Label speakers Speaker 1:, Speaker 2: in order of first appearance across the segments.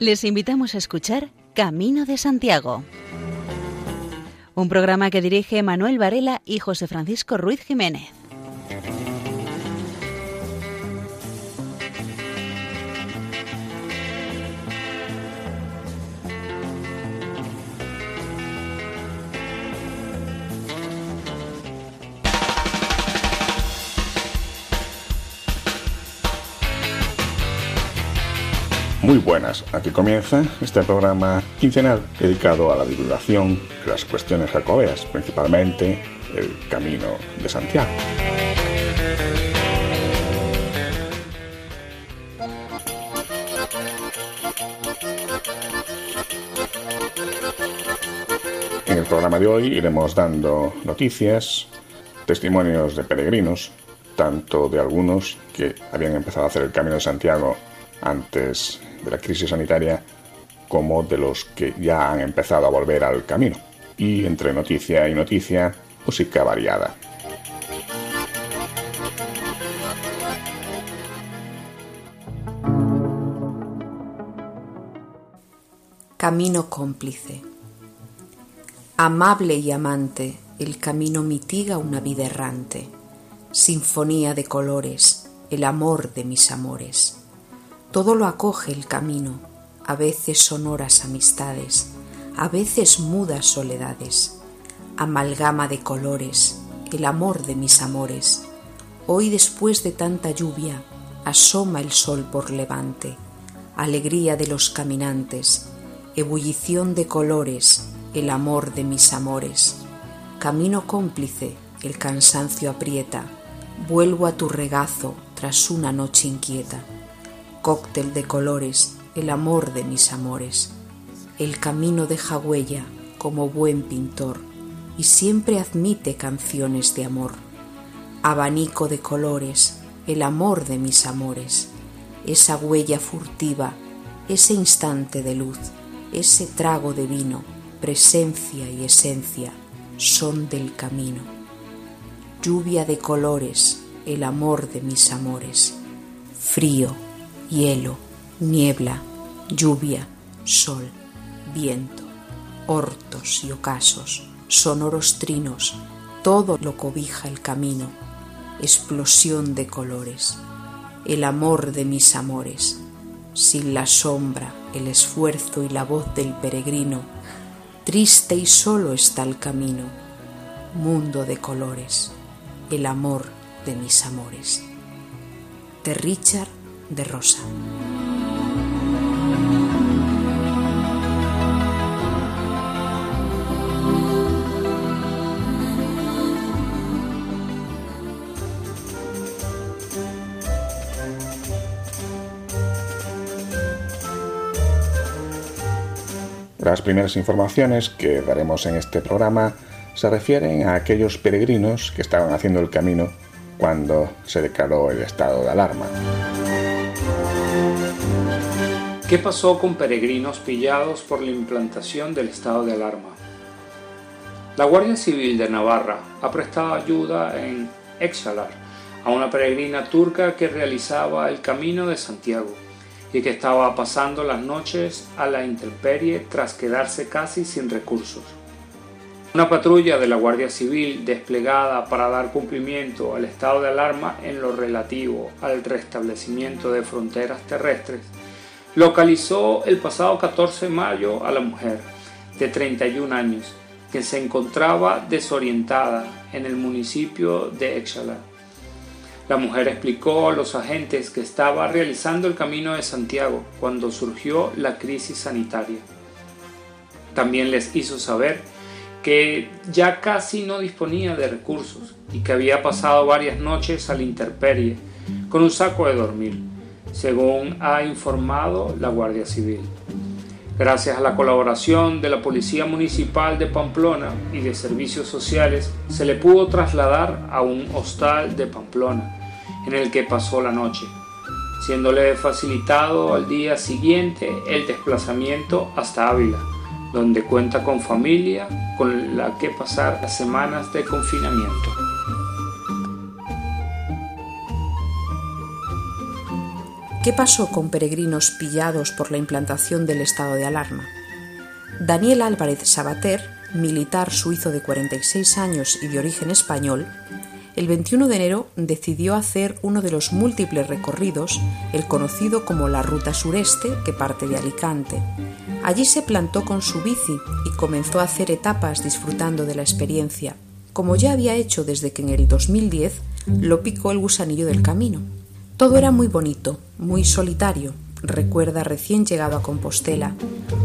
Speaker 1: Les invitamos a escuchar Camino de Santiago, un programa que dirige Manuel Varela y José Francisco Ruiz Jiménez.
Speaker 2: Muy buenas, aquí comienza este programa quincenal dedicado a la divulgación de las cuestiones jacobeas, principalmente el Camino de Santiago. En el programa de hoy iremos dando noticias, testimonios de peregrinos, tanto de algunos que habían empezado a hacer el Camino de Santiago antes de la crisis sanitaria como de los que ya han empezado a volver al camino. Y entre noticia y noticia, música variada.
Speaker 3: Camino cómplice. Amable y amante, el camino mitiga una vida errante. Sinfonía de colores, el amor de mis amores todo lo acoge el camino, a veces sonoras amistades, a veces mudas soledades, amalgama de colores, el amor de mis amores. Hoy después de tanta lluvia, asoma el sol por levante, alegría de los caminantes, ebullición de colores, el amor de mis amores. Camino cómplice, el cansancio aprieta, vuelvo a tu regazo tras una noche inquieta cóctel de colores, el amor de mis amores. El camino deja huella como buen pintor y siempre admite canciones de amor. Abanico de colores, el amor de mis amores. Esa huella furtiva, ese instante de luz, ese trago de vino, presencia y esencia son del camino. Lluvia de colores, el amor de mis amores. Frío, hielo, niebla, lluvia, sol, viento, hortos y ocasos, sonoros trinos, todo lo cobija el camino, explosión de colores, el amor de mis amores, sin la sombra, el esfuerzo y la voz del peregrino, triste y solo está el camino, mundo de colores, el amor de mis amores. De Richard de rosa.
Speaker 2: Las primeras informaciones que daremos en este programa se refieren a aquellos peregrinos que estaban haciendo el camino cuando se declaró el estado de alarma.
Speaker 4: ¿Qué pasó con peregrinos pillados por la implantación del estado de alarma? La Guardia Civil de Navarra ha prestado ayuda en Exalar a una peregrina turca que realizaba el camino de Santiago y que estaba pasando las noches a la intemperie tras quedarse casi sin recursos. Una patrulla de la Guardia Civil desplegada para dar cumplimiento al estado de alarma en lo relativo al restablecimiento de fronteras terrestres localizó el pasado 14 de mayo a la mujer de 31 años que se encontraba desorientada en el municipio de Exhala. La mujer explicó a los agentes que estaba realizando el camino de Santiago cuando surgió la crisis sanitaria. También les hizo saber que ya casi no disponía de recursos y que había pasado varias noches a la intemperie con un saco de dormir según ha informado la Guardia Civil. Gracias a la colaboración de la Policía Municipal de Pamplona y de Servicios Sociales, se le pudo trasladar a un hostal de Pamplona, en el que pasó la noche, siéndole facilitado al día siguiente el desplazamiento hasta Ávila, donde cuenta con familia con la que pasar las semanas de confinamiento.
Speaker 3: ¿Qué pasó con peregrinos pillados por la implantación del estado de alarma? Daniel Álvarez Sabater, militar suizo de 46 años y de origen español, el 21 de enero decidió hacer uno de los múltiples recorridos, el conocido como la Ruta Sureste, que parte de Alicante. Allí se plantó con su bici y comenzó a hacer etapas disfrutando de la experiencia, como ya había hecho desde que en el 2010 lo picó el gusanillo del camino. Todo era muy bonito, muy solitario, recuerda recién llegado a Compostela,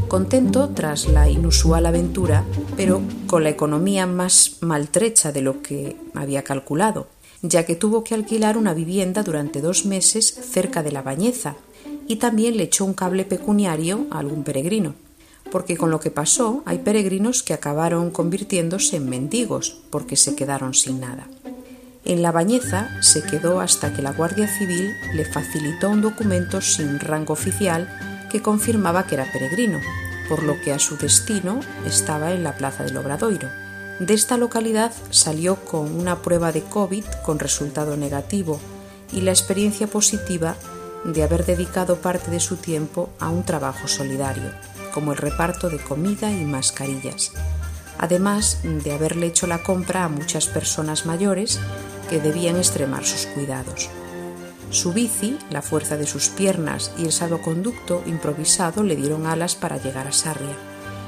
Speaker 3: contento tras la inusual aventura, pero con la economía más maltrecha de lo que había calculado, ya que tuvo que alquilar una vivienda durante dos meses cerca de la Bañeza y también le echó un cable pecuniario a algún peregrino, porque con lo que pasó hay peregrinos que acabaron convirtiéndose en mendigos porque se quedaron sin nada. En la Bañeza se quedó hasta que la Guardia Civil le facilitó un documento sin rango oficial que confirmaba que era peregrino, por lo que a su destino estaba en la Plaza del Obradoiro. De esta localidad salió con una prueba de COVID con resultado negativo y la experiencia positiva de haber dedicado parte de su tiempo a un trabajo solidario, como el reparto de comida y mascarillas, además de haberle hecho la compra a muchas personas mayores que debían extremar sus cuidados. Su bici, la fuerza de sus piernas y el salvoconducto improvisado le dieron alas para llegar a Sarria,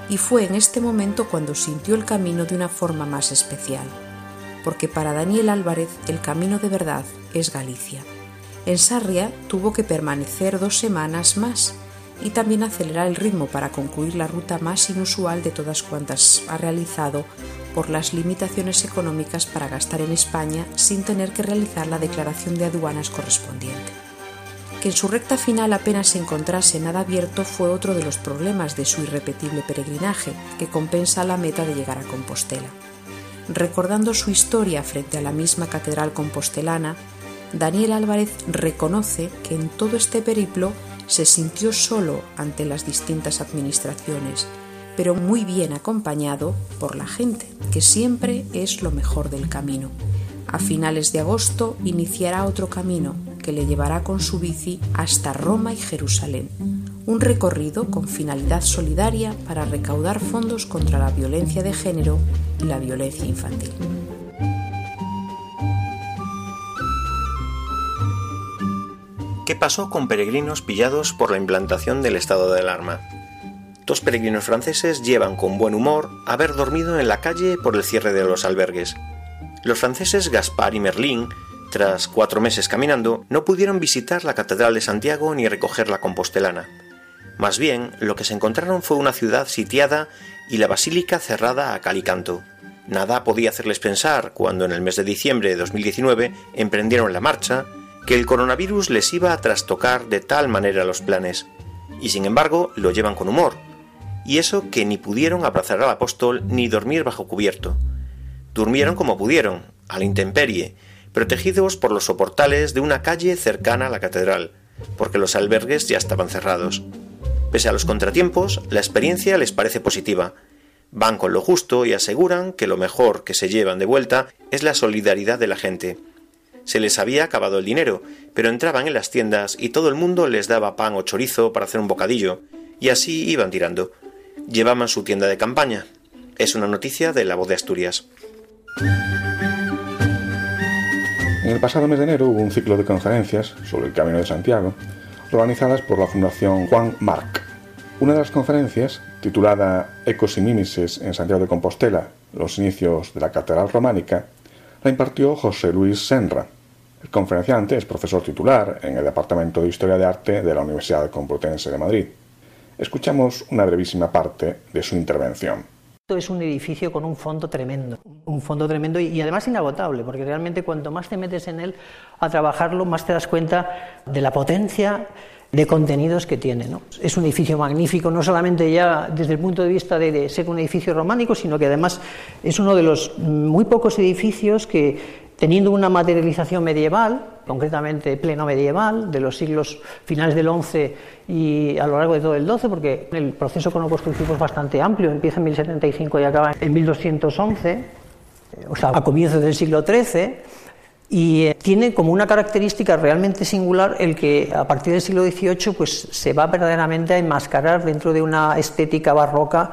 Speaker 3: y fue en este momento cuando sintió el camino de una forma más especial, porque para Daniel Álvarez el camino de verdad es Galicia. En Sarria tuvo que permanecer dos semanas más y también acelerar el ritmo para concluir la ruta más inusual de todas cuantas ha realizado por las limitaciones económicas para gastar en España sin tener que realizar la declaración de aduanas correspondiente. Que en su recta final apenas se encontrase nada abierto fue otro de los problemas de su irrepetible peregrinaje, que compensa la meta de llegar a Compostela. Recordando su historia frente a la misma catedral compostelana, Daniel Álvarez reconoce que en todo este periplo se sintió solo ante las distintas administraciones pero muy bien acompañado por la gente, que siempre es lo mejor del camino. A finales de agosto iniciará otro camino que le llevará con su bici hasta Roma y Jerusalén, un recorrido con finalidad solidaria para recaudar fondos contra la violencia de género y la violencia infantil.
Speaker 5: ¿Qué pasó con peregrinos pillados por la implantación del estado de alarma? Dos peregrinos franceses llevan con buen humor haber dormido en la calle por el cierre de los albergues. Los franceses Gaspar y Merlín, tras cuatro meses caminando, no pudieron visitar la Catedral de Santiago ni recoger la compostelana. Más bien, lo que se encontraron fue una ciudad sitiada y la basílica cerrada a cal y canto. Nada podía hacerles pensar, cuando en el mes de diciembre de 2019 emprendieron la marcha, que el coronavirus les iba a trastocar de tal manera los planes. Y sin embargo, lo llevan con humor, y eso que ni pudieron abrazar al apóstol ni dormir bajo cubierto. Durmieron como pudieron, a la intemperie, protegidos por los soportales de una calle cercana a la catedral, porque los albergues ya estaban cerrados. Pese a los contratiempos, la experiencia les parece positiva. Van con lo justo y aseguran que lo mejor que se llevan de vuelta es la solidaridad de la gente. Se les había acabado el dinero, pero entraban en las tiendas y todo el mundo les daba pan o chorizo para hacer un bocadillo, y así iban tirando llevaban su tienda de campaña. Es una noticia de La Voz de Asturias.
Speaker 2: En el pasado mes de enero hubo un ciclo de conferencias sobre el Camino de Santiago, organizadas por la Fundación Juan Marc. Una de las conferencias, titulada Ecos y Mímises en Santiago de Compostela, los inicios de la Catedral Románica, la impartió José Luis Senra. El conferenciante es profesor titular en el Departamento de Historia de Arte de la Universidad Complutense de Madrid. Escuchamos una brevísima parte de su intervención.
Speaker 6: Esto es un edificio con un fondo tremendo, un fondo tremendo y, además inagotable, porque realmente cuanto más te metes en él a trabajarlo, más te das cuenta de la potencia de contenidos que tiene. Es un edificio magnífico, no solamente ya desde el punto de vista de, ser un edificio románico, sino que además es uno de los muy pocos edificios que teniendo una materialización medieval, concretamente pleno medieval, de los siglos finales del XI y a lo largo de todo el XII, porque el proceso constructivo es bastante amplio, empieza en 1075 y acaba en 1211, o sea, a comienzos del siglo XIII, Y eh, tiene como una característica realmente singular el que a partir del siglo XVIII pues, se va verdaderamente a enmascarar dentro de una estética barroca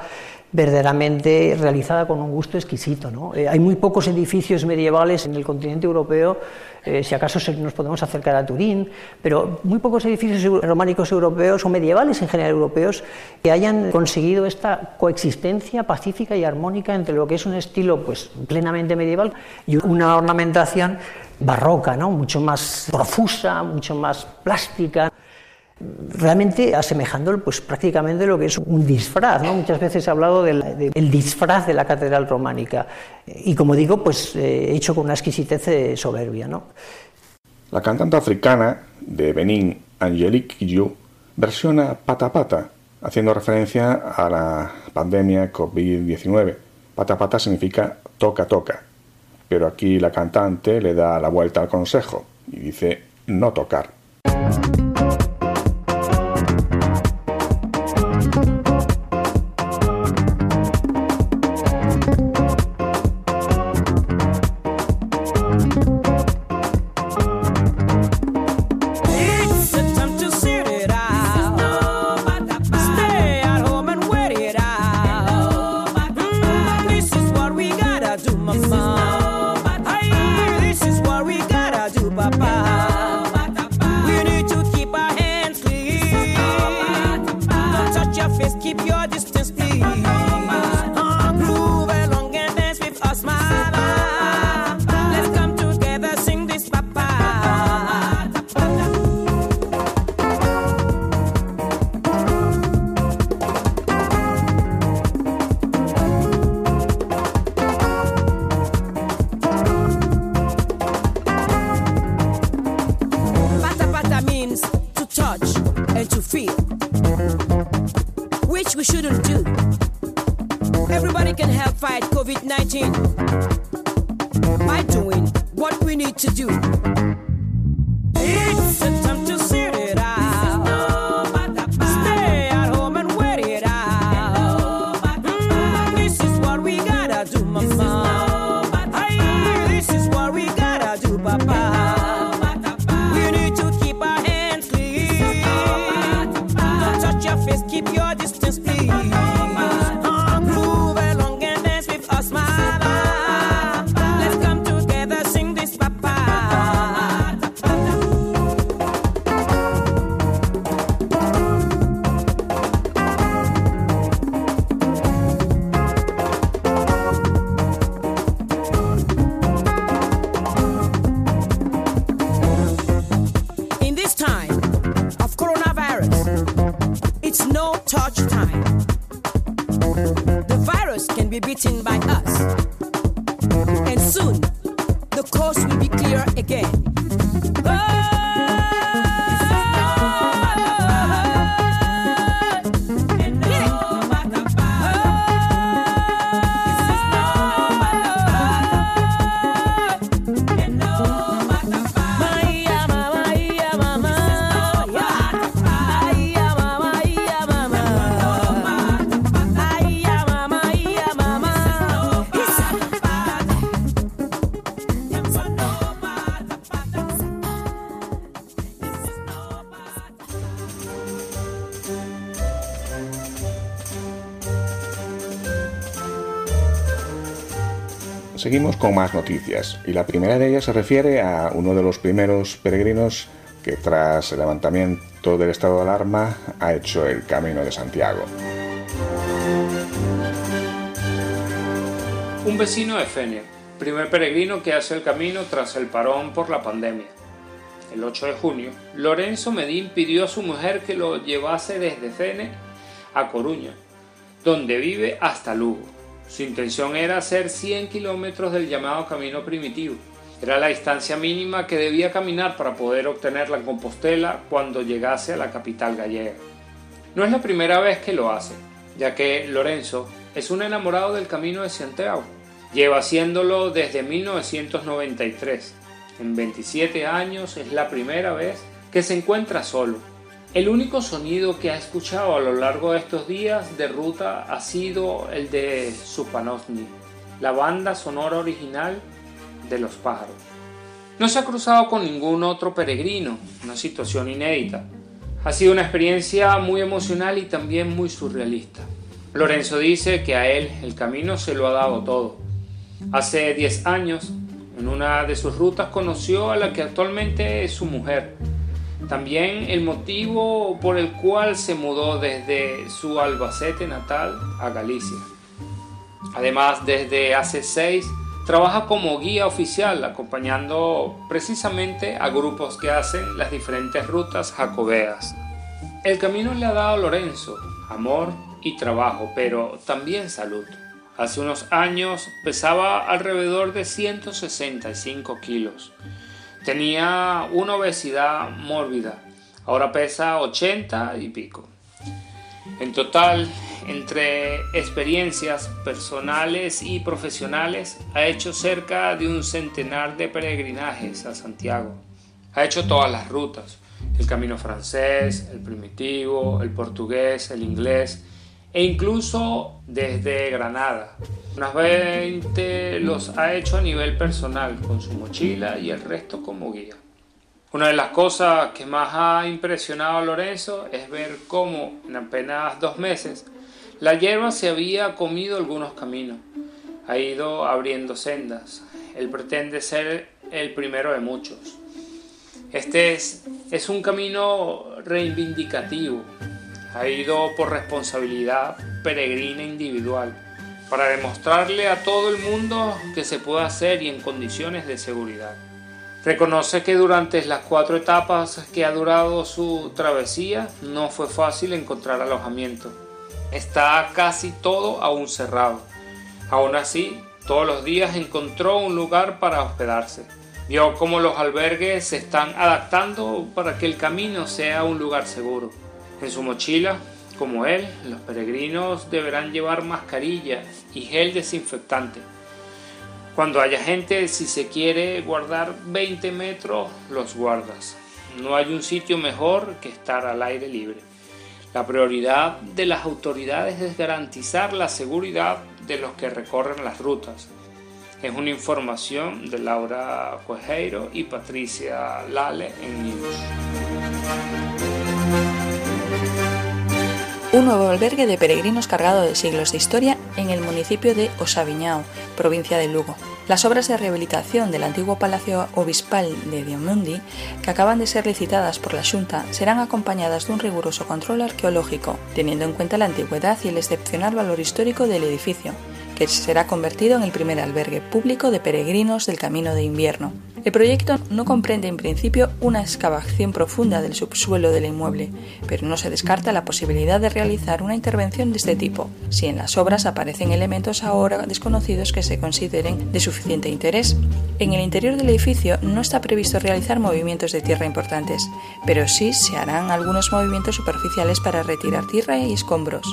Speaker 6: verdaderamente realizada con un gusto exquisito. ¿no? Eh, hay muy pocos edificios medievales en el continente europeo, eh, si acaso nos podemos acercar a Turín, pero muy pocos edificios románicos europeos o medievales en general europeos que hayan conseguido esta coexistencia pacífica y armónica entre lo que es un estilo pues, plenamente medieval y una ornamentación barroca, ¿no? mucho más profusa, mucho más plástica realmente asemejando pues, prácticamente lo que es un disfraz. Muchas veces he hablado del disfraz de la catedral románica y, como digo, pues eh, hecho con una exquisitez eh, soberbia. ¿no?
Speaker 7: La cantante africana de Benín, Angelique Kidjo, versiona Pata Pata, haciendo referencia a la pandemia COVID-19. Pata Pata significa toca toca, pero aquí la cantante le da la vuelta al consejo y dice no tocar. Seguimos con más noticias y la primera de ellas se refiere a uno de los primeros peregrinos que tras el levantamiento del estado de alarma ha hecho el Camino de Santiago.
Speaker 4: Un vecino de Fene, primer peregrino que hace el camino tras el parón por la pandemia. El 8 de junio, Lorenzo Medín pidió a su mujer que lo llevase desde Fene a Coruña, donde vive hasta Lugo su intención era hacer 100 kilómetros del llamado camino primitivo. Era la distancia mínima que debía caminar para poder obtener la Compostela cuando llegase a la capital gallega. No es la primera vez que lo hace, ya que Lorenzo es un enamorado del camino de Santiago. Lleva haciéndolo desde 1993. En 27 años es la primera vez que se encuentra solo el único sonido que ha escuchado a lo largo de estos días de ruta ha sido el de Supanovny, la banda sonora original de Los Pájaros. No se ha cruzado con ningún otro peregrino, una situación inédita. Ha sido una experiencia muy emocional y también muy surrealista. Lorenzo dice que a él el camino se lo ha dado todo. Hace 10 años, en una de sus rutas conoció a la que actualmente es su mujer. También el motivo por el cual se mudó desde su Albacete natal a Galicia. Además, desde hace seis trabaja como guía oficial acompañando precisamente a grupos que hacen las diferentes rutas jacobeas. El camino le ha dado a Lorenzo amor y trabajo, pero también salud. Hace unos años pesaba alrededor de 165 kilos. Tenía una obesidad mórbida. Ahora pesa 80 y pico. En total, entre experiencias personales y profesionales, ha hecho cerca de un centenar de peregrinajes a Santiago. Ha hecho todas las rutas, el camino francés, el primitivo, el portugués, el inglés e incluso desde Granada. Unas 20 los ha hecho a nivel personal con su mochila y el resto como guía. Una de las cosas que más ha impresionado a Lorenzo es ver cómo en apenas dos meses la hierba se había comido algunos caminos, ha ido abriendo sendas. Él pretende ser el primero de muchos. Este es, es un camino reivindicativo. Ha ido por responsabilidad peregrina individual para demostrarle a todo el mundo que se puede hacer y en condiciones de seguridad. Reconoce que durante las cuatro etapas que ha durado su travesía no fue fácil encontrar alojamiento. Está casi todo aún cerrado. Aún así, todos los días encontró un lugar para hospedarse. Vio cómo los albergues se están adaptando para que el camino sea un lugar seguro. En su mochila, como él, los peregrinos deberán llevar mascarilla y gel desinfectante cuando haya gente, si se quiere guardar 20 metros, los guardas. No hay un sitio mejor que estar al aire libre. La prioridad de las autoridades es garantizar la seguridad de los que recorren las rutas. Es una información de Laura Cuejeiro y Patricia Lale en News.
Speaker 8: Un nuevo albergue de peregrinos cargado de siglos de historia en el municipio de Osaviñao, provincia de Lugo. Las obras de rehabilitación del antiguo Palacio Obispal de Diomundi, que acaban de ser licitadas por la Junta, serán acompañadas de un riguroso control arqueológico, teniendo en cuenta la antigüedad y el excepcional valor histórico del edificio, que será convertido en el primer albergue público de peregrinos del Camino de Invierno. El proyecto no comprende en principio una excavación profunda del subsuelo del inmueble, pero no se descarta la posibilidad de realizar una intervención de este tipo, si en las obras aparecen elementos ahora desconocidos que se consideren de suficiente interés. En el interior del edificio no está previsto realizar movimientos de tierra importantes, pero sí se harán algunos movimientos superficiales para retirar tierra y escombros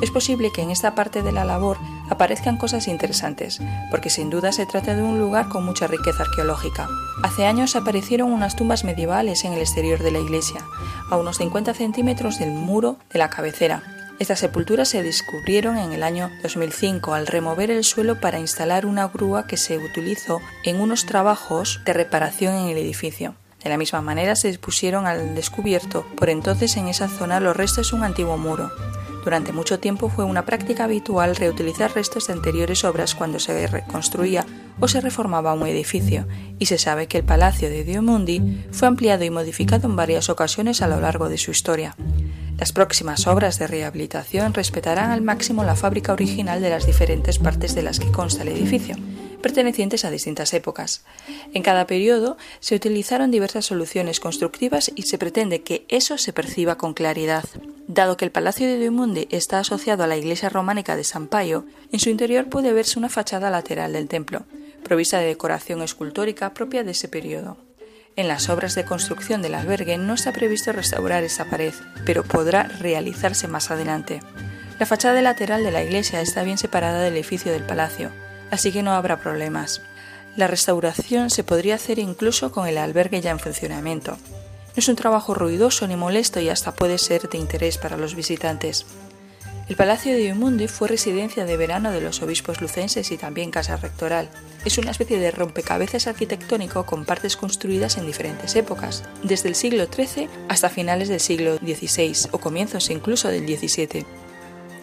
Speaker 8: es posible que en esta parte de la labor aparezcan cosas interesantes, porque sin duda se trata de un lugar con mucha riqueza arqueológica. Hace años aparecieron unas tumbas medievales en el exterior de la iglesia, a unos 50 centímetros del muro de la cabecera. Estas sepulturas se descubrieron en el año 2005 al remover el suelo para instalar una grúa que se utilizó en unos trabajos de reparación en el edificio. De la misma manera se dispusieron al descubierto por entonces en esa zona los restos de un antiguo muro. Durante mucho tiempo fue una práctica habitual reutilizar restos de anteriores obras cuando se reconstruía o se reformaba un edificio, y se sabe que el Palacio de Diomundi fue ampliado y modificado en varias ocasiones a lo largo de su historia. Las próximas obras de rehabilitación respetarán al máximo la fábrica original de las diferentes partes de las que consta el edificio, pertenecientes a distintas épocas. En cada periodo se utilizaron diversas soluciones constructivas y se pretende que eso se perciba con claridad. Dado que el Palacio de Duimundi está asociado a la iglesia románica de San Payo, en su interior puede verse una fachada lateral del templo, provista de decoración escultórica propia de ese periodo. En las obras de construcción del albergue no está previsto restaurar esa pared, pero podrá realizarse más adelante. La fachada lateral de la iglesia está bien separada del edificio del palacio, así que no habrá problemas. La restauración se podría hacer incluso con el albergue ya en funcionamiento. No es un trabajo ruidoso ni molesto y hasta puede ser de interés para los visitantes. El Palacio de Imundi fue residencia de verano de los obispos lucenses y también casa rectoral. es una especie de rompecabezas arquitectónico con partes construidas en diferentes épocas, desde el siglo XIII hasta finales del siglo XVI o comienzos incluso del XVII.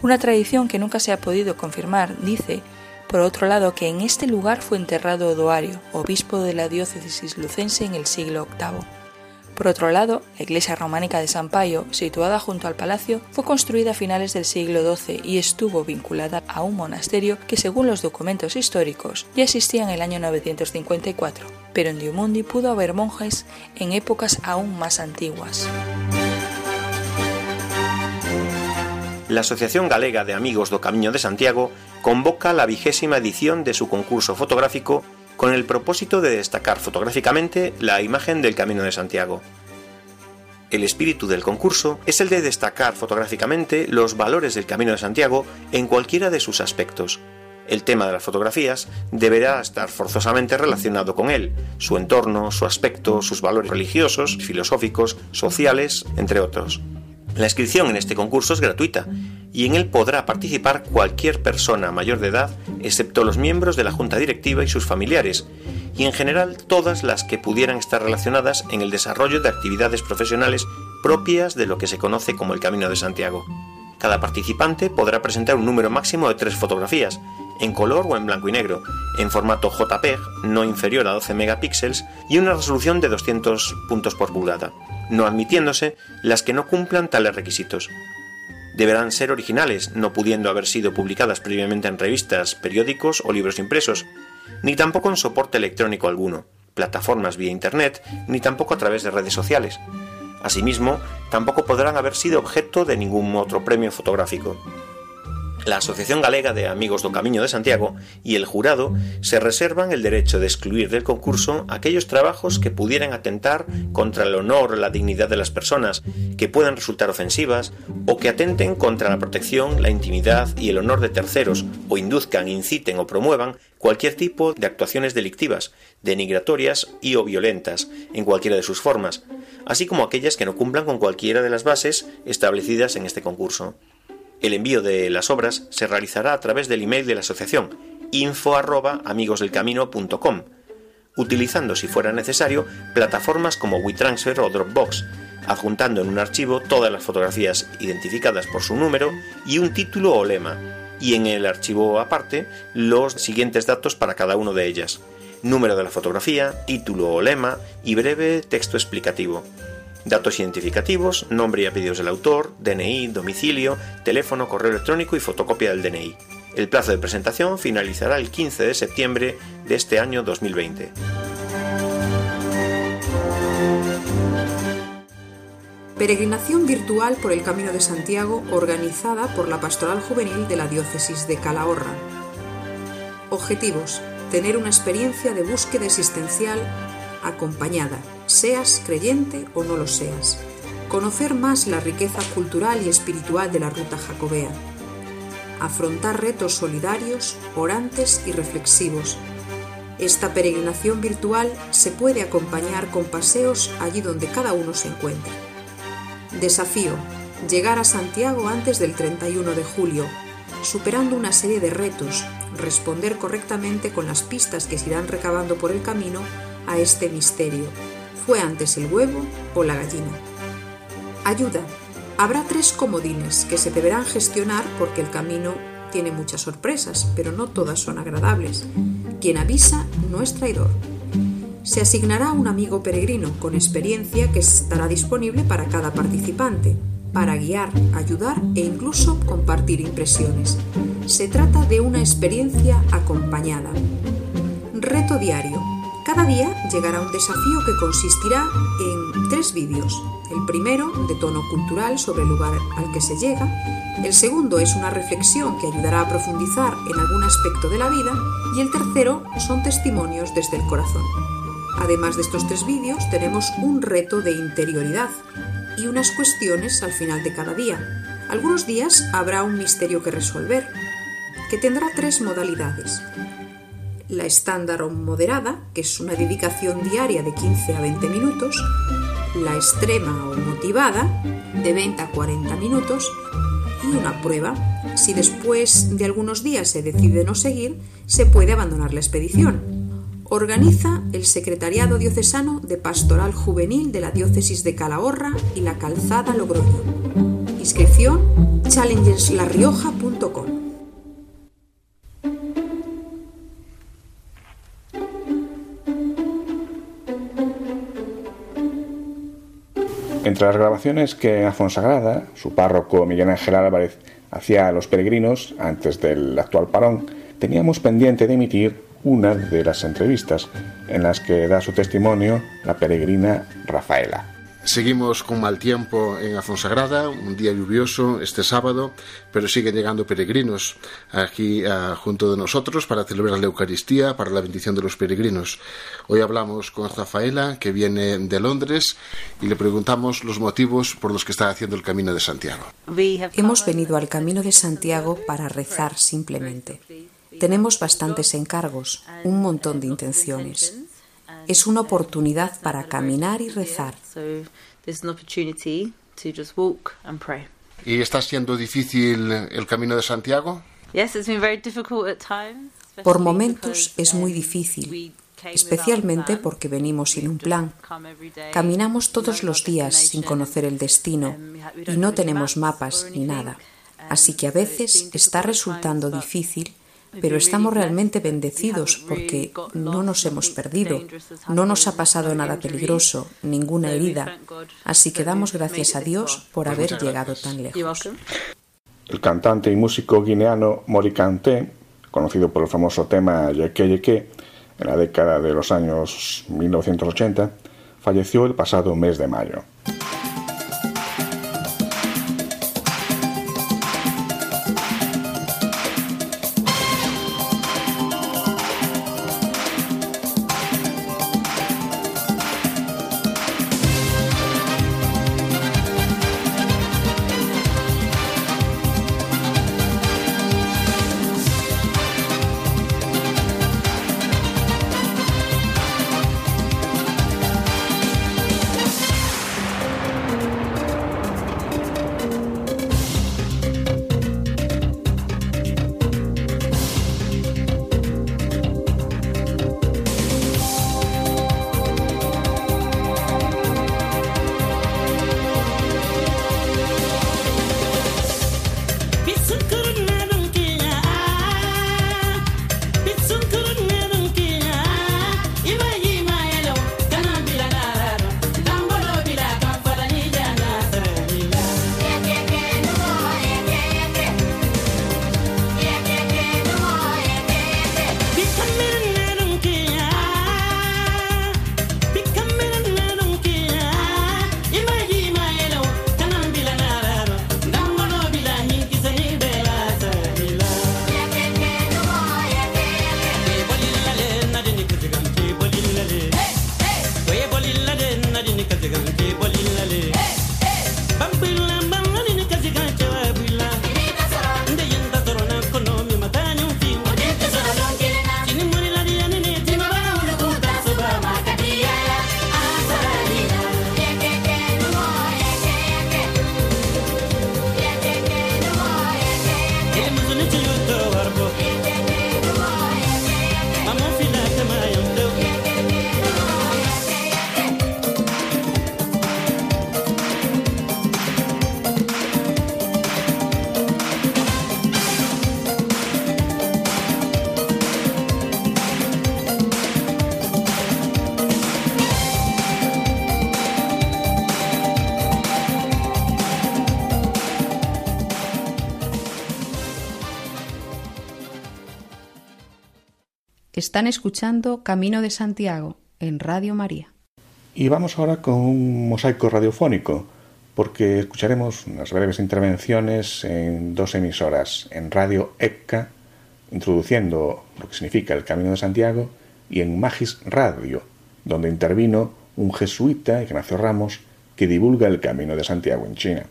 Speaker 8: Una tradición que nunca se ha podido confirmar dice, por otro lado, que en este lugar fue enterrado Odoario, obispo de la diócesis lucense en el siglo VIII. Por otro lado, la iglesia románica de San Payo, situada junto al palacio, fue construida a finales del siglo XII y estuvo vinculada a un monasterio que, según los documentos históricos, ya existía en el año 954, pero en Diumundi pudo haber monjes en épocas aún más antiguas.
Speaker 5: La Asociación Galega de Amigos do Camiño de Santiago convoca la vigésima edición de su concurso fotográfico con el propósito de destacar fotográficamente la imagen del Camino de Santiago. El espíritu del concurso es el de destacar fotográficamente los valores del Camino de Santiago en cualquiera de sus aspectos. El tema de las fotografías deberá estar forzosamente relacionado con él, su entorno, su aspecto, sus valores religiosos, filosóficos, sociales, entre otros. La inscripción en este concurso es gratuita y en él podrá participar cualquier persona mayor de edad, excepto los miembros de la junta directiva y sus familiares, y en general todas las que pudieran estar relacionadas en el desarrollo de actividades profesionales propias de lo que se conoce como el Camino de Santiago. Cada participante podrá presentar un número máximo de tres fotografías, en color o en blanco y negro, en formato JPEG no inferior a 12 megapíxeles y una resolución de 200 puntos por pulgada no admitiéndose las que no cumplan tales requisitos. Deberán ser originales, no pudiendo haber sido publicadas previamente en revistas, periódicos o libros impresos, ni tampoco en soporte electrónico alguno, plataformas vía Internet, ni tampoco a través de redes sociales. Asimismo, tampoco podrán haber sido objeto de ningún otro premio fotográfico la Asociación Galega de Amigos do Camiño de Santiago y el jurado se reservan el derecho de excluir del concurso aquellos trabajos que pudieran atentar contra el honor o la dignidad de las personas, que puedan resultar ofensivas o que atenten contra la protección, la intimidad y el honor de terceros o induzcan, inciten o promuevan cualquier tipo de actuaciones delictivas, denigratorias y o violentas, en cualquiera de sus formas, así como aquellas que no cumplan con cualquiera de las bases establecidas en este concurso. El envío de las obras se realizará a través del email de la asociación info utilizando si fuera necesario plataformas como WeTransfer o Dropbox, adjuntando en un archivo todas las fotografías identificadas por su número y un título o lema, y en el archivo aparte los siguientes datos para cada una de ellas. Número de la fotografía, título o lema y breve texto explicativo. Datos identificativos, nombre y apellidos del autor, DNI, domicilio, teléfono, correo electrónico y fotocopia del DNI. El plazo de presentación finalizará el 15 de septiembre de este año 2020.
Speaker 3: Peregrinación virtual por el Camino de Santiago organizada por la Pastoral Juvenil de la Diócesis de Calahorra. Objetivos. Tener una experiencia de búsqueda existencial acompañada, seas creyente o no lo seas. Conocer más la riqueza cultural y espiritual de la ruta jacobea. Afrontar retos solidarios, orantes y reflexivos. Esta peregrinación virtual se puede acompañar con paseos allí donde cada uno se encuentre. Desafío. Llegar a Santiago antes del 31 de julio, superando una serie de retos, responder correctamente con las pistas que se irán recabando por el camino a este misterio. ¿Fue antes el huevo o la gallina? Ayuda. Habrá tres comodines que se deberán gestionar porque el camino tiene muchas sorpresas, pero no todas son agradables. Quien avisa no es traidor. Se asignará un amigo peregrino con experiencia que estará disponible para cada participante, para guiar, ayudar e incluso compartir impresiones. Se trata de una experiencia acompañada. Reto diario cada día llegará un desafío que consistirá en tres vídeos. El primero, de tono cultural sobre el lugar al que se llega. El segundo es una reflexión que ayudará a profundizar en algún aspecto de la vida. Y el tercero son testimonios desde el corazón. Además de estos tres vídeos, tenemos un reto de interioridad y unas cuestiones al final de cada día. Algunos días habrá un misterio que resolver, que tendrá tres modalidades la estándar o moderada, que es una dedicación diaria de 15 a 20 minutos, la extrema o motivada, de 20 a 40 minutos, y una prueba. Si después de algunos días se decide no seguir, se puede abandonar la expedición. Organiza el Secretariado Diocesano de Pastoral Juvenil de la Diócesis de Calahorra y la Calzada Logroño. Inscripción challengerslarrioja.com.
Speaker 2: Entre las grabaciones que Afonsagrada, su párroco Miguel Ángel Álvarez, hacía a los peregrinos antes del actual parón, teníamos pendiente de emitir una de las entrevistas en las que da su testimonio la peregrina Rafaela.
Speaker 9: Seguimos con mal tiempo en Afonsagrada, un día lluvioso este sábado, pero siguen llegando peregrinos aquí uh, junto de nosotros para celebrar la Eucaristía, para la bendición de los peregrinos. Hoy hablamos con Rafaela, que viene de Londres, y le preguntamos los motivos por los que está haciendo el Camino de Santiago.
Speaker 3: Hemos venido al Camino de Santiago para rezar simplemente. Tenemos bastantes encargos, un montón de intenciones. Es una oportunidad para caminar y rezar.
Speaker 9: ¿Y está siendo difícil el camino de Santiago?
Speaker 3: Por momentos es muy difícil, especialmente porque venimos sin un plan. Caminamos todos los días sin conocer el destino y no tenemos mapas ni nada. Así que a veces está resultando difícil pero estamos realmente bendecidos porque no nos hemos perdido, no nos ha pasado nada peligroso, ninguna herida, así que damos gracias a Dios por haber llegado tan lejos.
Speaker 2: El cantante y músico guineano Mori Kanté, conocido por el famoso tema Yeke Yeke, en la década de los años 1980, falleció el pasado mes de mayo.
Speaker 3: Están escuchando Camino de Santiago en Radio María.
Speaker 2: Y vamos ahora con un mosaico radiofónico, porque escucharemos unas breves intervenciones en dos emisoras, en Radio ECCA, introduciendo lo que significa el Camino de Santiago, y en Magis Radio, donde intervino un jesuita, Ignacio Ramos, que divulga el Camino de Santiago en China.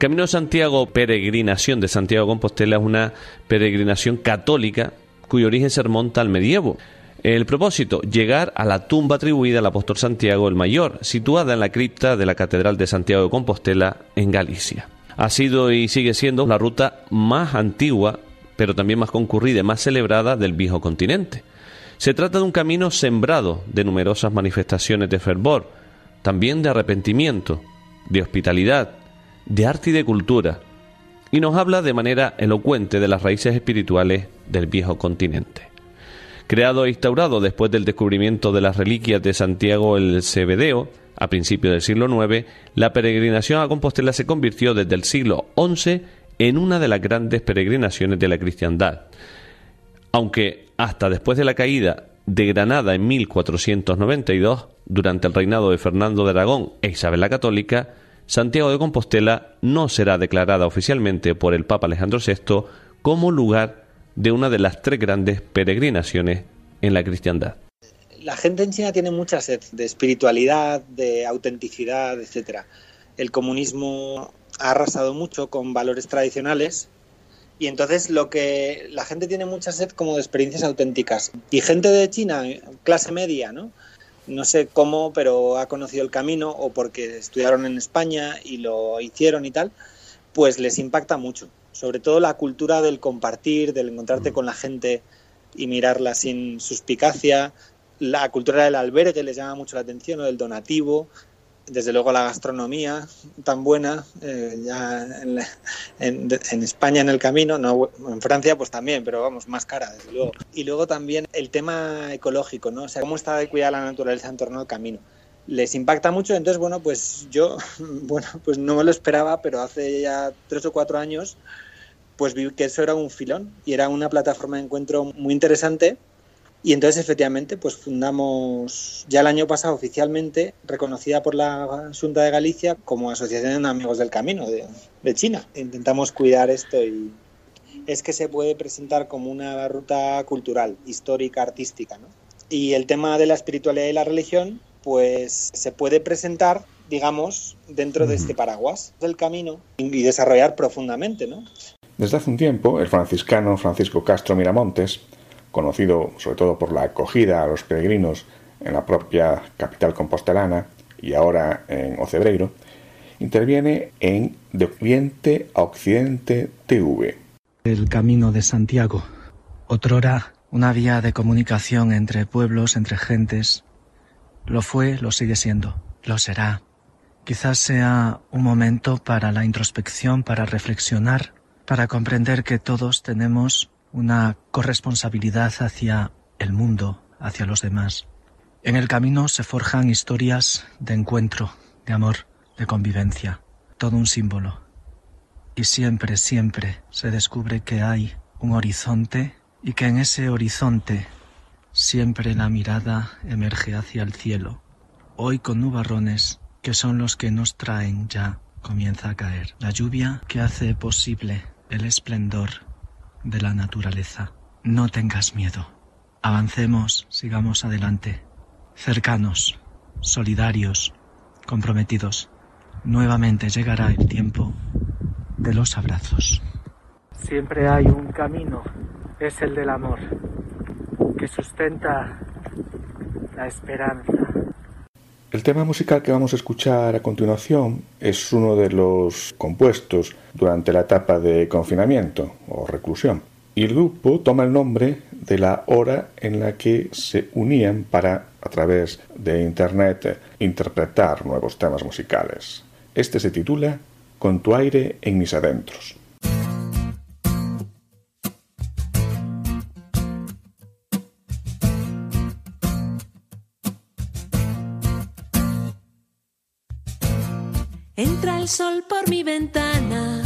Speaker 10: Camino de Santiago, peregrinación de Santiago de Compostela, es una peregrinación católica cuyo origen se remonta al medievo. El propósito, llegar a la tumba atribuida al apóstol Santiago el Mayor, situada en la cripta de la Catedral de Santiago de Compostela, en Galicia. Ha sido y sigue siendo la ruta más antigua, pero también más concurrida y más celebrada del viejo continente. Se trata de un camino sembrado de numerosas manifestaciones de fervor, también de arrepentimiento, de hospitalidad, de arte y de cultura, y nos habla de manera elocuente de las raíces espirituales del viejo continente. Creado e instaurado después del descubrimiento de las reliquias de Santiago el Cebedeo, a principios del siglo IX, la peregrinación a Compostela se convirtió desde el siglo XI en una de las grandes peregrinaciones de la cristiandad. Aunque hasta después de la caída de Granada en 1492, durante el reinado de Fernando de Aragón e Isabel la Católica, Santiago de Compostela no será declarada oficialmente por el Papa Alejandro VI como lugar de una de las tres grandes peregrinaciones en la cristiandad.
Speaker 11: La gente en China tiene mucha sed de espiritualidad, de autenticidad, etc. El comunismo ha arrasado mucho con valores tradicionales y entonces lo que la gente tiene mucha sed como de experiencias auténticas. Y gente de China, clase media, ¿no? No sé cómo, pero ha conocido el camino o porque estudiaron en España y lo hicieron y tal, pues les impacta mucho. Sobre todo la cultura del compartir, del encontrarte con la gente y mirarla sin suspicacia, la cultura del albergue les llama mucho la atención, o del donativo, desde luego la gastronomía tan buena, eh, ya en, España en el camino, no, en Francia pues también, pero vamos, más cara, desde luego. Y luego también el tema ecológico, ¿no? O sea, cómo está de cuidar la naturaleza en torno al camino les impacta mucho. Entonces, bueno, pues yo, bueno, pues no me lo esperaba, pero hace ya tres o cuatro años, pues vi que eso era un filón y era una plataforma de encuentro muy interesante. Y entonces, efectivamente, pues fundamos ya el año pasado oficialmente, reconocida por la Junta de Galicia como Asociación de Amigos del Camino de, de China. Intentamos cuidar esto y es que se puede presentar como una ruta cultural, histórica, artística. ¿no? Y el tema de la espiritualidad y la religión, pues se puede presentar, digamos, dentro de este paraguas del camino y desarrollar profundamente, ¿no?
Speaker 2: Desde hace un tiempo, el franciscano Francisco Castro Miramontes, conocido sobre todo por la acogida a los peregrinos en la propia capital compostelana y ahora en Ocebreiro, interviene en De Oriente a Occidente TV.
Speaker 12: El Camino de Santiago, otrora una vía de comunicación entre pueblos, entre gentes, lo fue, lo sigue siendo, lo será. Quizás sea un momento para la introspección, para reflexionar, para comprender que todos tenemos una corresponsabilidad hacia el mundo, hacia los demás. En el camino se forjan historias de encuentro, de amor, de convivencia, todo un símbolo. Y siempre, siempre se descubre que hay un horizonte y que en ese horizonte Siempre la mirada emerge hacia el cielo. Hoy con nubarrones, que son los que nos traen ya, comienza a caer. La lluvia que hace posible el esplendor de la naturaleza. No tengas miedo. Avancemos, sigamos adelante. Cercanos, solidarios, comprometidos. Nuevamente llegará el tiempo de los abrazos.
Speaker 6: Siempre hay un camino, es el del amor que sustenta la esperanza.
Speaker 2: El tema musical que vamos a escuchar a continuación es uno de los compuestos durante la etapa de confinamiento o reclusión. Y el grupo toma el nombre de la hora en la que se unían para, a través de Internet, interpretar nuevos temas musicales. Este se titula Con tu aire en mis adentros.
Speaker 13: Sol por mi ventana.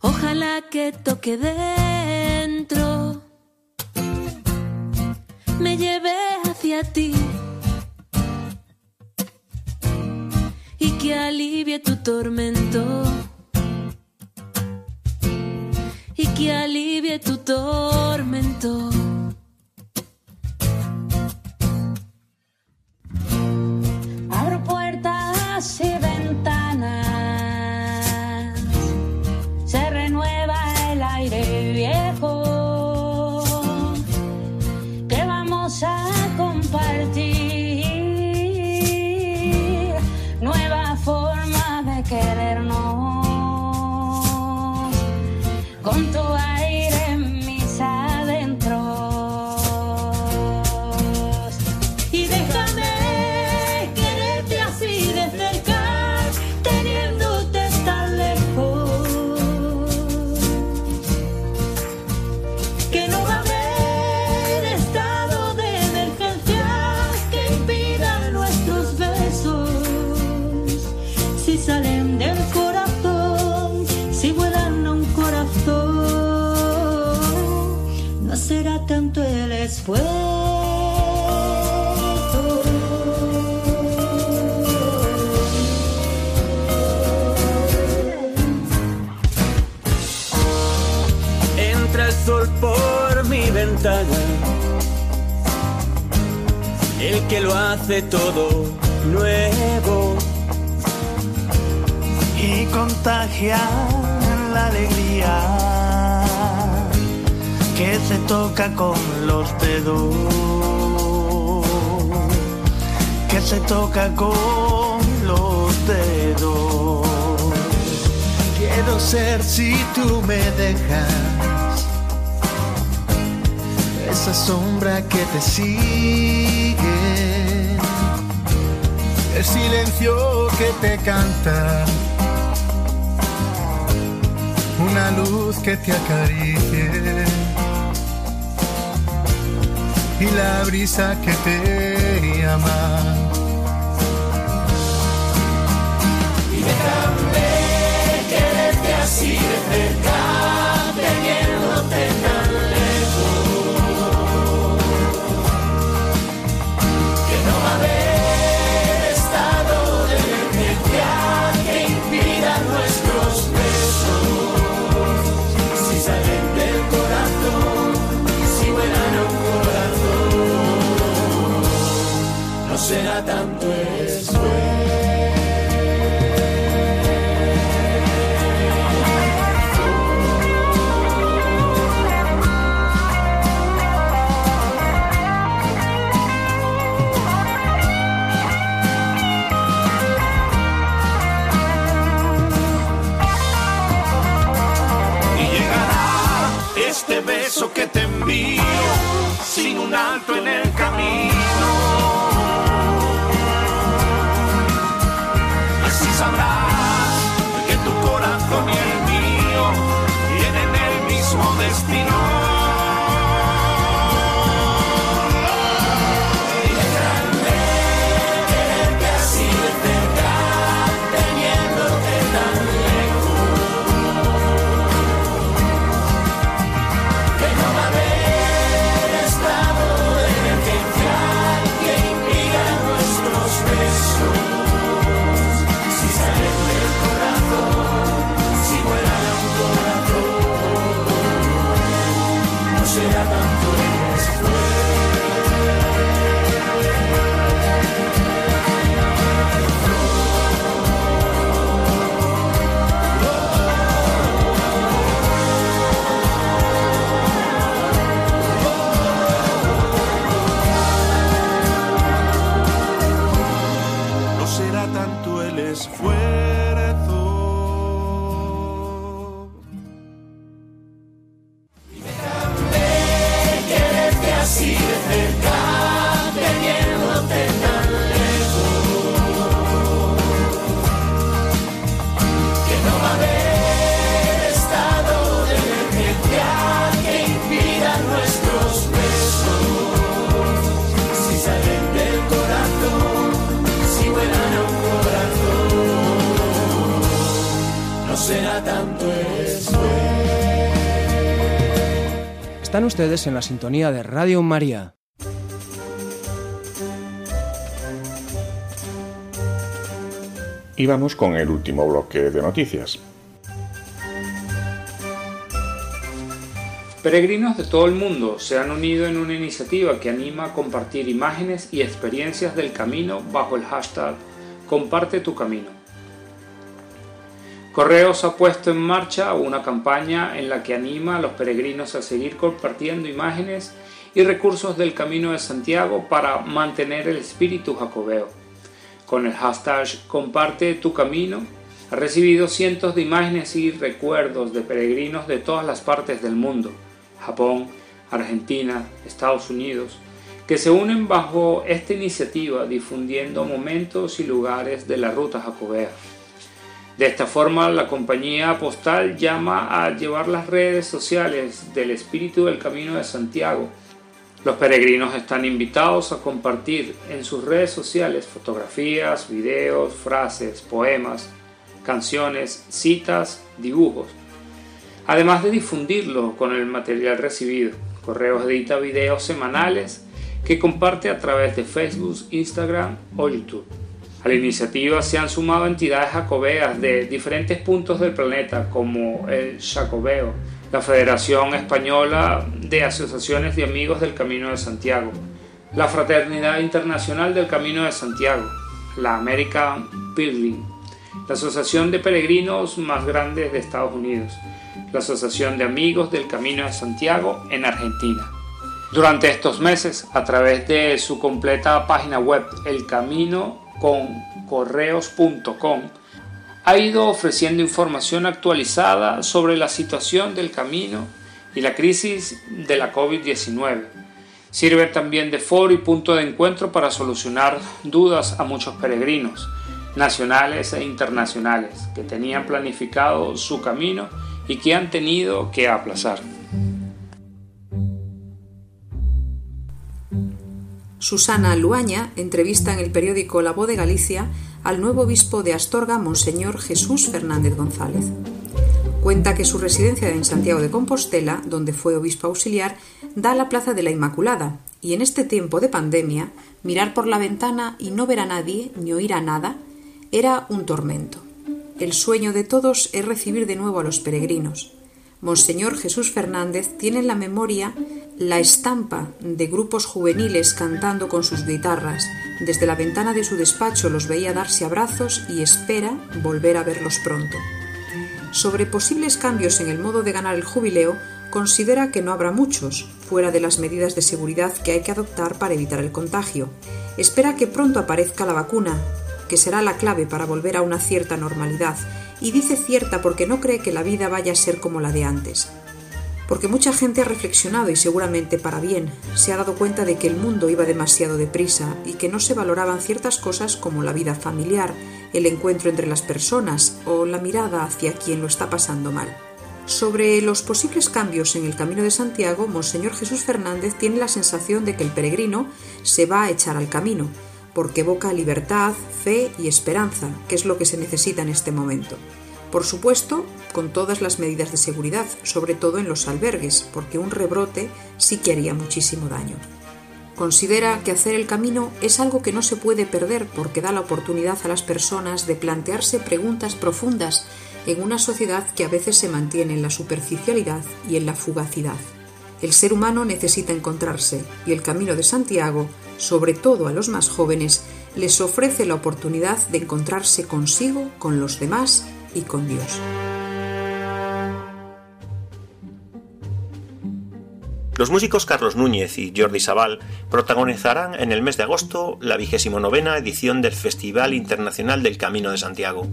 Speaker 13: Ojalá que toque dentro, me lleve hacia ti y que alivie tu tormento. Y que alivie tu tormento.
Speaker 14: Entra el sol por mi ventana, el que lo hace todo nuevo.
Speaker 15: Y contagia la alegría que se toca con los dedos, que se toca con los dedos. Quiero ser si tú me dejas esa sombra que te sigue, el silencio que te canta una luz que te acaricie y la brisa que te llama.
Speaker 14: Y déjame quererte así de cerca, teniéndote tan será tanto
Speaker 15: Y llegará este beso que te envío sin un alto en el destino.
Speaker 16: Están ustedes en la sintonía de Radio María.
Speaker 2: Y vamos con el último bloque de noticias.
Speaker 4: Peregrinos de todo el mundo se han unido en una iniciativa que anima a compartir imágenes y experiencias del camino bajo el hashtag Comparte tu camino. Correos ha puesto en marcha una campaña en la que anima a los peregrinos a seguir compartiendo imágenes y recursos del Camino de Santiago para mantener el espíritu jacobeo. Con el hashtag Comparte ha recibido cientos de imágenes y recuerdos de peregrinos de todas las partes del mundo, Japón, Argentina, Estados Unidos, que se unen bajo esta iniciativa difundiendo momentos y lugares de la ruta jacobea. De esta forma, la compañía postal llama a llevar las redes sociales del espíritu del Camino de Santiago. Los peregrinos están invitados a compartir en sus redes sociales fotografías, videos, frases, poemas, canciones, citas, dibujos, además de difundirlo con el material recibido. Correos edita videos semanales que comparte a través de Facebook, Instagram o YouTube. A la iniciativa se han sumado entidades jacobeas de diferentes puntos del planeta como el Jacobeo, la Federación Española de Asociaciones de Amigos del Camino de Santiago, la Fraternidad Internacional del Camino de Santiago, la American Pilgrim, la Asociación de Peregrinos más grandes de Estados Unidos, la Asociación de Amigos del Camino de Santiago en Argentina. Durante estos meses, a través de su completa página web elcaminoconcorreos.com, ha ido ofreciendo información actualizada sobre la situación del camino y la crisis de la COVID-19. Sirve también de foro y punto de encuentro para solucionar dudas a muchos peregrinos, nacionales e internacionales, que tenían planificado su camino y que han tenido que aplazar.
Speaker 3: Susana Luaña entrevista en el periódico La Voz de Galicia al nuevo obispo de Astorga, Monseñor Jesús Fernández González. Cuenta que su residencia en Santiago de Compostela, donde fue obispo auxiliar, da a la Plaza de la Inmaculada, y en este tiempo de pandemia, mirar por la ventana y no ver a nadie ni oír a nada era un tormento. El sueño de todos es recibir de nuevo a los peregrinos. Monseñor Jesús Fernández tiene en la memoria la estampa de grupos juveniles cantando con sus guitarras. Desde la ventana de su despacho los veía darse abrazos y espera volver a verlos pronto. Sobre posibles cambios en el modo de ganar el jubileo, considera que no habrá muchos, fuera de las medidas de seguridad que hay que adoptar para evitar el contagio. Espera que pronto aparezca la vacuna, que será la clave para volver a una cierta normalidad, y dice cierta porque no cree que la vida vaya a ser como la de antes. Porque mucha gente ha reflexionado y seguramente para bien, se ha dado cuenta de que el mundo iba demasiado deprisa y que no se valoraban ciertas cosas como la vida familiar, el encuentro entre las personas o la mirada hacia quien lo está pasando mal. Sobre los posibles cambios en el Camino de Santiago, Monseñor Jesús Fernández tiene la sensación de que el peregrino se va a echar al camino, porque evoca libertad, fe y esperanza, que es lo que se necesita en este momento. Por supuesto, con todas las medidas de seguridad, sobre todo en los albergues, porque un rebrote sí que haría muchísimo daño. Considera que hacer el camino es algo que no se puede perder porque da la oportunidad a las personas de plantearse preguntas profundas en una sociedad que a veces se mantiene en la superficialidad y en la fugacidad. El ser humano necesita encontrarse y el Camino de Santiago, sobre todo a los más jóvenes, les ofrece la oportunidad de encontrarse consigo, con los demás y con Dios.
Speaker 5: Los músicos Carlos Núñez y Jordi Sabal protagonizarán en el mes de agosto la vigésimo novena edición del Festival Internacional del Camino de Santiago.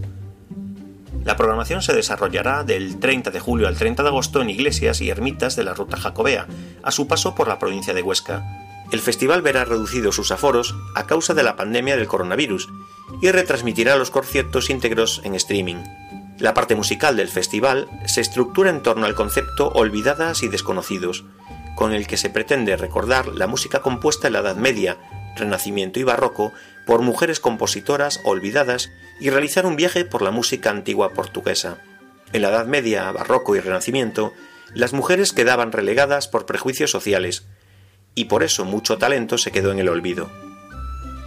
Speaker 5: La programación se desarrollará del 30 de julio al 30 de agosto en iglesias y ermitas de la ruta jacobea, a su paso por la provincia de Huesca. El festival verá reducidos sus aforos a causa de la pandemia del coronavirus y retransmitirá los conciertos íntegros en streaming. La parte musical del festival se estructura en torno al concepto Olvidadas y Desconocidos, con el que se pretende recordar la música compuesta en la Edad Media, Renacimiento y Barroco por mujeres compositoras olvidadas y realizar un viaje por la música antigua portuguesa. En la Edad Media, Barroco y Renacimiento, las mujeres quedaban relegadas por prejuicios sociales, y por eso mucho talento se quedó en el olvido.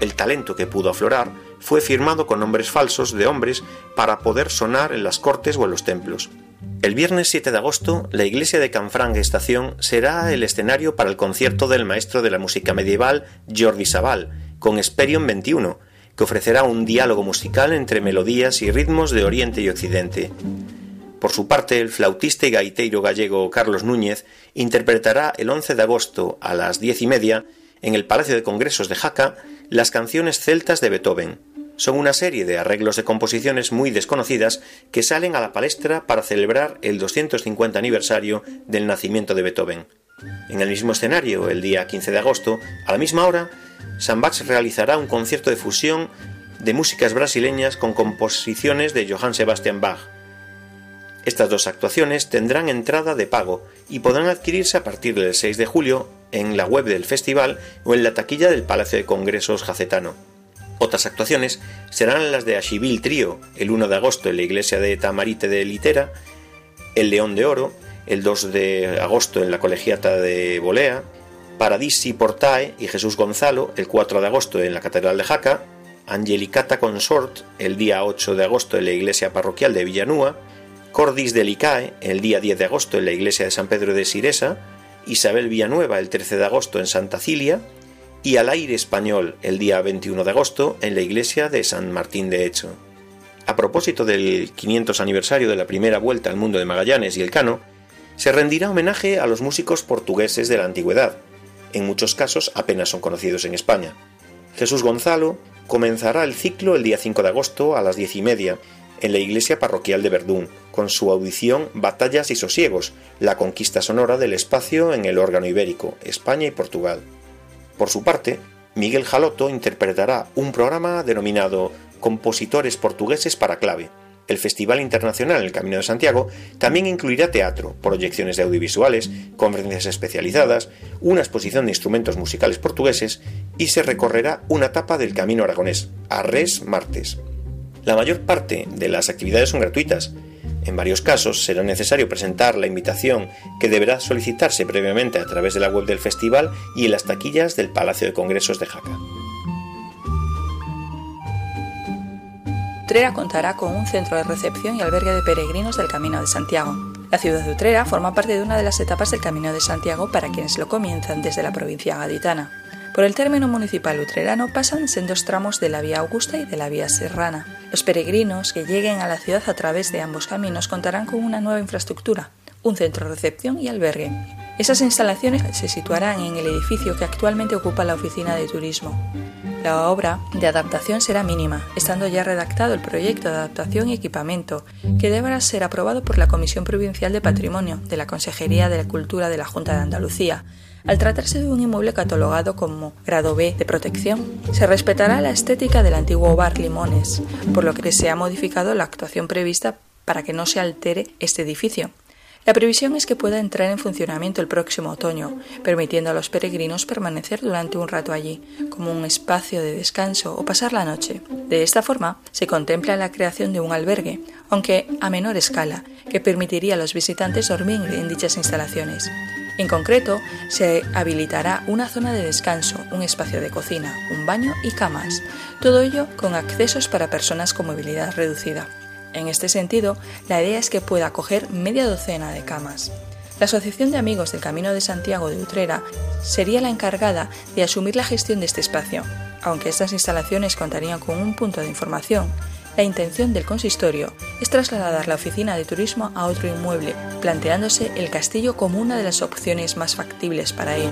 Speaker 5: El talento que pudo aflorar fue firmado con nombres falsos de hombres para poder sonar en las cortes o en los templos. El viernes 7 de agosto, la iglesia de Canfranc Estación será el escenario para el concierto del maestro de la música medieval Jordi Sabal, con Esperion 21, que ofrecerá un diálogo musical entre melodías y ritmos de Oriente y Occidente. Por su parte, el flautista y gaiteiro gallego Carlos Núñez interpretará el 11 de agosto a las diez y media en el Palacio de Congresos de Jaca las canciones celtas de Beethoven. Son una serie de arreglos de composiciones muy desconocidas que salen a la palestra para celebrar el 250 aniversario del nacimiento de Beethoven. En el mismo escenario, el día 15 de agosto, a la misma hora, Sambax realizará un concierto de fusión de músicas brasileñas con composiciones de Johann Sebastian Bach. Estas dos actuaciones tendrán entrada de pago y podrán adquirirse a partir del 6 de julio en la web del festival o en la taquilla del Palacio de Congresos Jacetano. Otras actuaciones serán las de Ashivil Trío, el 1 de agosto en la iglesia de Tamarite de Litera, el León de Oro, el 2 de agosto en la colegiata de Bolea, Paradisi Portae y Jesús Gonzalo, el 4 de agosto en la Catedral de Jaca, Angelicata Consort, el día 8 de agosto en la iglesia parroquial de Villanúa, Cordis Delicae, el día 10 de agosto en la iglesia de San Pedro de Siresa, Isabel Villanueva el 13 de agosto en Santa Cilia y al aire español el día 21 de agosto en la iglesia de San Martín de Hecho. A propósito del 500 aniversario de la primera vuelta al mundo de Magallanes y el Cano, se rendirá homenaje a los músicos portugueses de la antigüedad. En muchos casos apenas son conocidos en España. Jesús Gonzalo comenzará el ciclo el día 5 de agosto a las diez y media en la iglesia parroquial de Verdún, con su audición Batallas y Sosiegos, la conquista sonora del espacio en el órgano ibérico, España y Portugal. Por su parte, Miguel Jaloto interpretará un programa denominado Compositores portugueses para clave. El Festival Internacional El Camino de Santiago también incluirá teatro, proyecciones de audiovisuales, conferencias especializadas, una exposición de instrumentos musicales portugueses y se recorrerá una etapa del Camino Aragonés, Arres Martes. La mayor parte de las actividades son gratuitas. En varios casos será necesario presentar la invitación que deberá solicitarse previamente a través de la web del festival y en las taquillas del Palacio de Congresos de Jaca.
Speaker 8: Utrera contará con un centro de recepción y albergue de peregrinos del Camino de Santiago. La ciudad de Utrera forma parte de una de las etapas del Camino de Santiago para quienes lo comienzan desde la provincia gaditana. Por el término municipal utrerano pasan sendos tramos de la vía Augusta y de la vía Serrana. Los peregrinos que lleguen a la ciudad a través de ambos caminos contarán con una nueva infraestructura, un centro de recepción y albergue. Esas instalaciones se situarán en el edificio que actualmente ocupa la oficina de turismo. La obra de adaptación será mínima, estando ya redactado el proyecto de adaptación y equipamiento, que deberá ser aprobado por la Comisión Provincial de Patrimonio de la Consejería de Cultura de la Junta de Andalucía, al tratarse de un inmueble catalogado como grado B de protección, se respetará la estética del antiguo bar Limones, por lo que se ha modificado la actuación prevista para que no se altere este edificio. La previsión es que pueda entrar en funcionamiento el próximo otoño, permitiendo a los peregrinos permanecer durante un rato allí, como un espacio de descanso o pasar la noche. De esta forma, se contempla la creación de un albergue, aunque a menor escala, que permitiría a los visitantes dormir en dichas instalaciones. En concreto, se habilitará una zona de descanso, un espacio de cocina, un baño y camas, todo ello con accesos para personas con movilidad reducida. En este sentido, la idea es que pueda acoger media docena de camas. La Asociación de Amigos del Camino de Santiago de Utrera sería la encargada de asumir la gestión de este espacio. Aunque estas instalaciones contarían con un punto de información, la intención del consistorio es trasladar la oficina de turismo a otro inmueble, planteándose el castillo como una de las opciones más factibles para ello.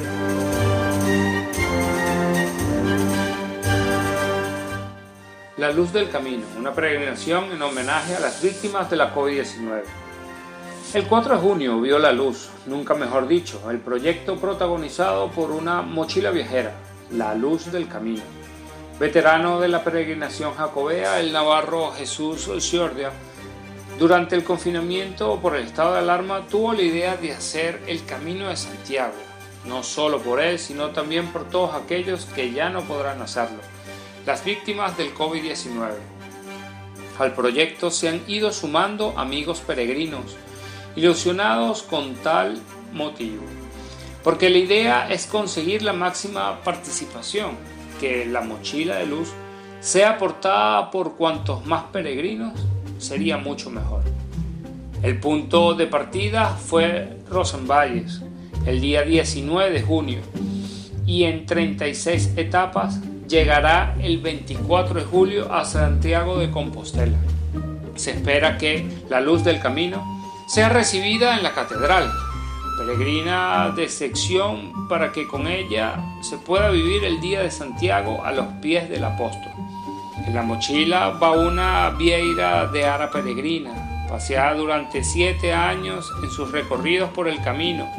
Speaker 4: La Luz del Camino, una peregrinación en homenaje a las víctimas de la COVID-19. El 4 de junio vio la luz, nunca mejor dicho, el proyecto protagonizado por una mochila viajera, La Luz del Camino. Veterano de la peregrinación jacobea, el navarro Jesús Ciordia, durante el confinamiento por el estado de alarma tuvo la idea de hacer el Camino de Santiago, no solo por él, sino también por todos aquellos que ya no podrán hacerlo las víctimas del COVID-19. Al proyecto se han ido sumando amigos peregrinos, ilusionados con tal motivo, porque la idea es conseguir la máxima participación, que la mochila de luz sea aportada por cuantos más peregrinos, sería mucho mejor. El punto de partida fue Rosenvalles, el día 19 de junio, y en 36 etapas llegará el 24 de julio a Santiago de Compostela. Se espera que la luz del camino sea recibida en la catedral, peregrina de sección para que con ella se pueda vivir el día de Santiago a los pies del apóstol. En la mochila va una vieira de ara peregrina, paseada durante siete años en sus recorridos por el camino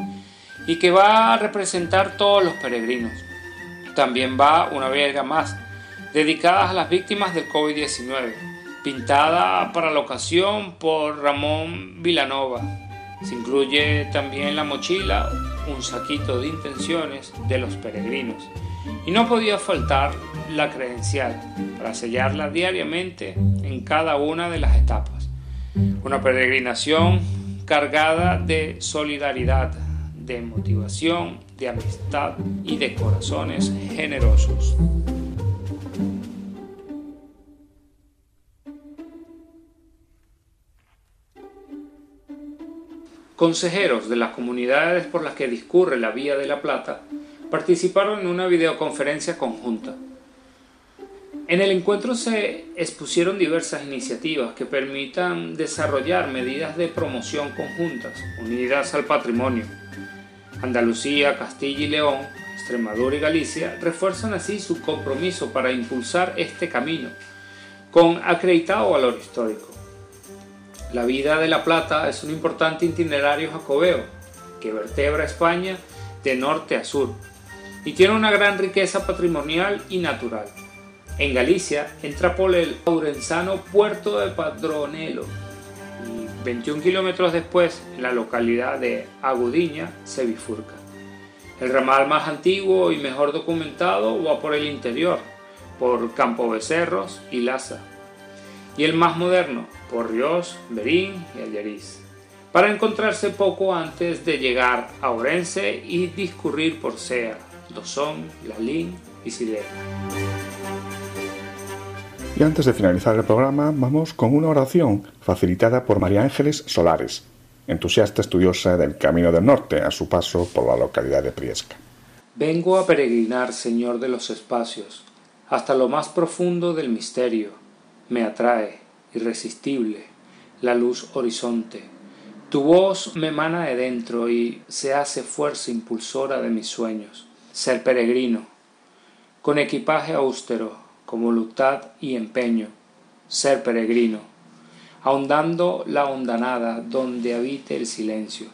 Speaker 4: y que va a representar todos los peregrinos. También va una vieira más, dedicada a las víctimas del COVID-19, pintada para la ocasión por Ramón Vilanova. Se incluye también la mochila un saquito de intenciones de los peregrinos. Y no podía faltar la credencial para sellarla diariamente en cada una de las etapas. Una peregrinación cargada de solidaridad, de motivación, de amistad y de corazones generosos. Consejeros de las comunidades por las que discurre la Vía de la Plata participaron en una videoconferencia conjunta. En el encuentro se expusieron diversas iniciativas que permitan desarrollar medidas de promoción conjuntas unidas al patrimonio. Andalucía, Castilla y León, Extremadura y Galicia refuerzan así su compromiso para impulsar este camino con acreditado valor histórico. La vida de La Plata es un importante itinerario jacobeo que vertebra España de norte a sur y tiene una gran riqueza patrimonial y natural. En Galicia entra por el aurenzano puerto de Padronelo y 21 kilómetros después, en la localidad de Agudiña, se bifurca. El ramal más antiguo y mejor documentado va por el interior, por Campo Becerros y Laza, y el más moderno por Ríos, Berín y Allariz, para encontrarse poco antes de llegar a Orense y discurrir por Sea, Dosón, Lalín y Sidera.
Speaker 2: Y antes de finalizar el programa, vamos con una oración facilitada por María Ángeles Solares, entusiasta estudiosa del Camino del Norte a su paso por la localidad de Priesca.
Speaker 4: Vengo a peregrinar, Señor de los espacios, hasta lo más profundo del misterio. Me atrae, irresistible, la luz horizonte. Tu voz me emana de dentro y se hace fuerza impulsora de mis sueños. Ser peregrino, con equipaje austero, con voluntad y empeño, ser peregrino, ahondando la hondanada donde habite el silencio.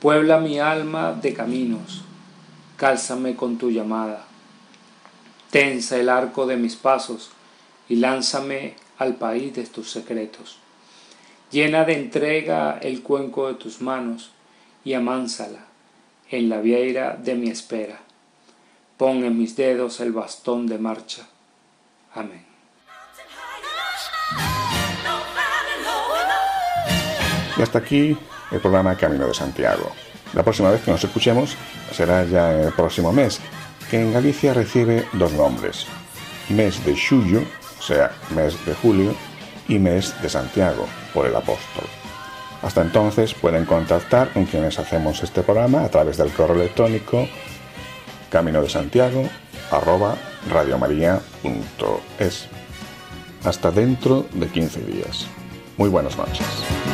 Speaker 4: Puebla mi alma de caminos, cálzame con tu llamada. Tensa el arco de mis pasos y lánzame al país de tus secretos. Llena de entrega el cuenco de tus manos y amánsala en la vieira de mi espera. Pon en mis dedos el bastón de marcha. Amén.
Speaker 2: Y hasta aquí el programa Camino de Santiago. La próxima vez que nos escuchemos será ya en el próximo mes, que en Galicia recibe dos nombres. Mes de Xullo, o sea, mes de julio, y mes de Santiago, por el apóstol. Hasta entonces pueden contactar con quienes hacemos este programa a través del correo electrónico camino de Santiago arroba radiomaria.es. Hasta dentro de 15 días. Muy buenas noches.